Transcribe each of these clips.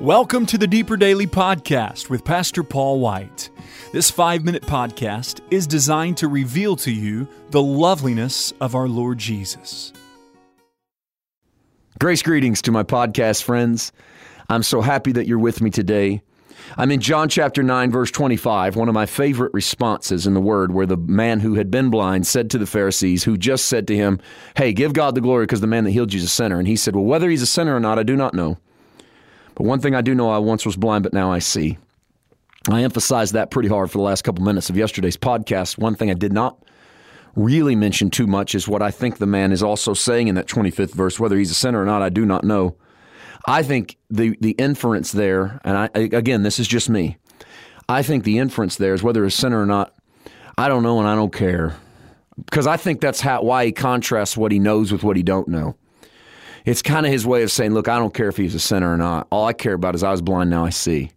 Welcome to the Deeper Daily Podcast with Pastor Paul White. This five minute podcast is designed to reveal to you the loveliness of our Lord Jesus. Grace greetings to my podcast friends. I'm so happy that you're with me today. I'm in John chapter 9, verse 25, one of my favorite responses in the Word, where the man who had been blind said to the Pharisees, who just said to him, Hey, give God the glory because the man that healed you is a sinner. And he said, Well, whether he's a sinner or not, I do not know. But one thing I do know, I once was blind, but now I see. I emphasized that pretty hard for the last couple minutes of yesterday's podcast. One thing I did not really mention too much is what I think the man is also saying in that 25th verse. Whether he's a sinner or not, I do not know. I think the, the inference there, and I, again, this is just me. I think the inference there is whether a sinner or not, I don't know and I don't care. Because I think that's how, why he contrasts what he knows with what he don't know. It's kind of his way of saying, look, I don't care if he's a sinner or not. All I care about is I was blind, now I see.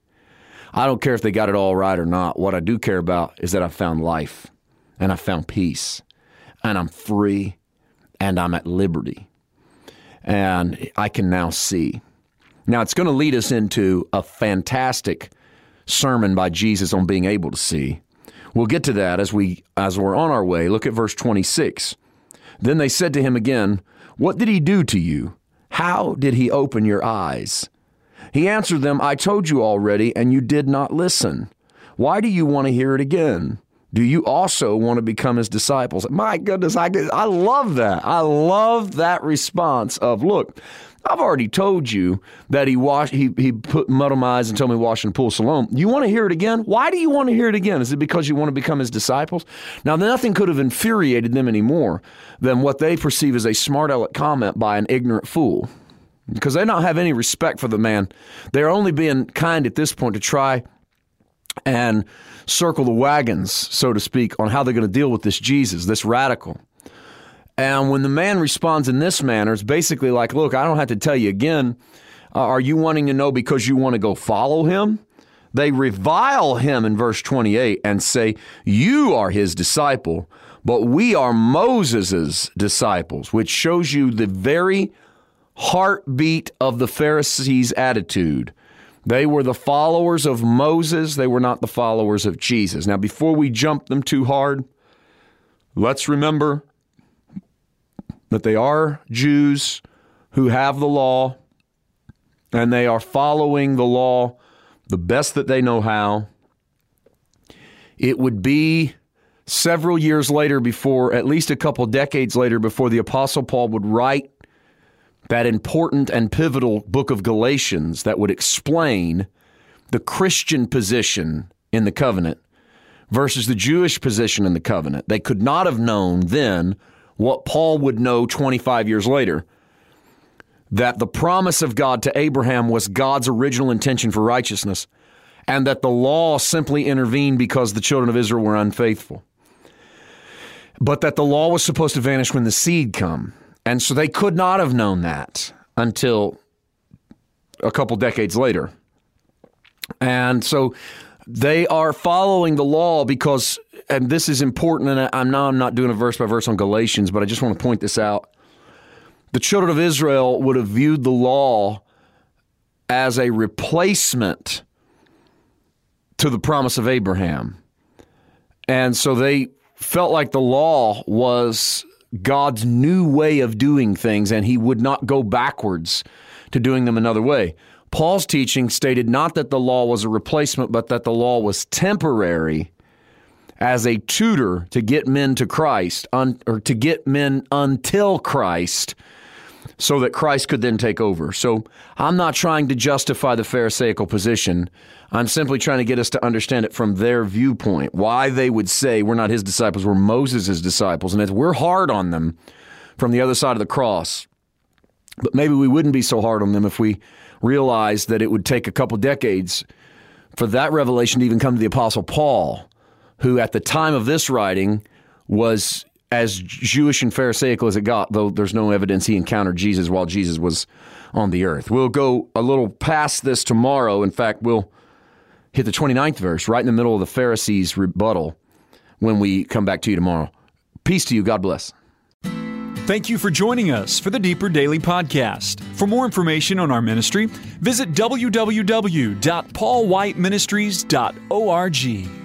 I don't care if they got it all right or not. What I do care about is that I found life and I found peace and I'm free and I'm at liberty and I can now see. Now, it's going to lead us into a fantastic sermon by Jesus on being able to see. We'll get to that as we as we're on our way. Look at verse 26. Then they said to him again, "What did he do to you? How did he open your eyes?" He answered them, "I told you already and you did not listen. Why do you want to hear it again?" Do you also want to become his disciples? My goodness, I, I love that. I love that response of, look, I've already told you that he washed, he, he put mud on my eyes and told me wash the pool Siloam. You want to hear it again? Why do you want to hear it again? Is it because you want to become his disciples? Now, nothing could have infuriated them any more than what they perceive as a smart aleck comment by an ignorant fool. Because they don't have any respect for the man. They're only being kind at this point to try and circle the wagons, so to speak, on how they're going to deal with this Jesus, this radical. And when the man responds in this manner, it's basically like, look, I don't have to tell you again. Uh, are you wanting to know because you want to go follow him? They revile him in verse 28 and say, You are his disciple, but we are Moses' disciples, which shows you the very heartbeat of the Pharisees' attitude. They were the followers of Moses, they were not the followers of Jesus. Now, before we jump them too hard, let's remember that they are Jews who have the law and they are following the law the best that they know how. It would be several years later before, at least a couple decades later, before the Apostle Paul would write that important and pivotal book of Galatians that would explain the Christian position in the covenant versus the Jewish position in the covenant. They could not have known then what Paul would know 25 years later that the promise of God to Abraham was God's original intention for righteousness, and that the law simply intervened because the children of Israel were unfaithful. But that the law was supposed to vanish when the seed come. And so they could not have known that until a couple decades later. And so they are following the law because, and this is important, and I'm now I'm not doing a verse by verse on Galatians, but I just want to point this out. The children of Israel would have viewed the law as a replacement to the promise of Abraham. And so they felt like the law was God's new way of doing things, and he would not go backwards to doing them another way. Paul's teaching stated not that the law was a replacement, but that the law was temporary as a tutor to get men to Christ, un, or to get men until Christ, so that Christ could then take over. So I'm not trying to justify the Pharisaical position. I'm simply trying to get us to understand it from their viewpoint, why they would say we're not his disciples, we're Moses' disciples, and we're hard on them from the other side of the cross. But maybe we wouldn't be so hard on them if we realized that it would take a couple decades for that revelation to even come to the Apostle Paul, who at the time of this writing was as Jewish and Pharisaical as it got, though there's no evidence he encountered Jesus while Jesus was on the earth. We'll go a little past this tomorrow. In fact, we'll hit the 29th verse right in the middle of the Pharisees' rebuttal when we come back to you tomorrow. Peace to you. God bless. Thank you for joining us for the Deeper Daily Podcast. For more information on our ministry, visit www.paulwhiteministries.org.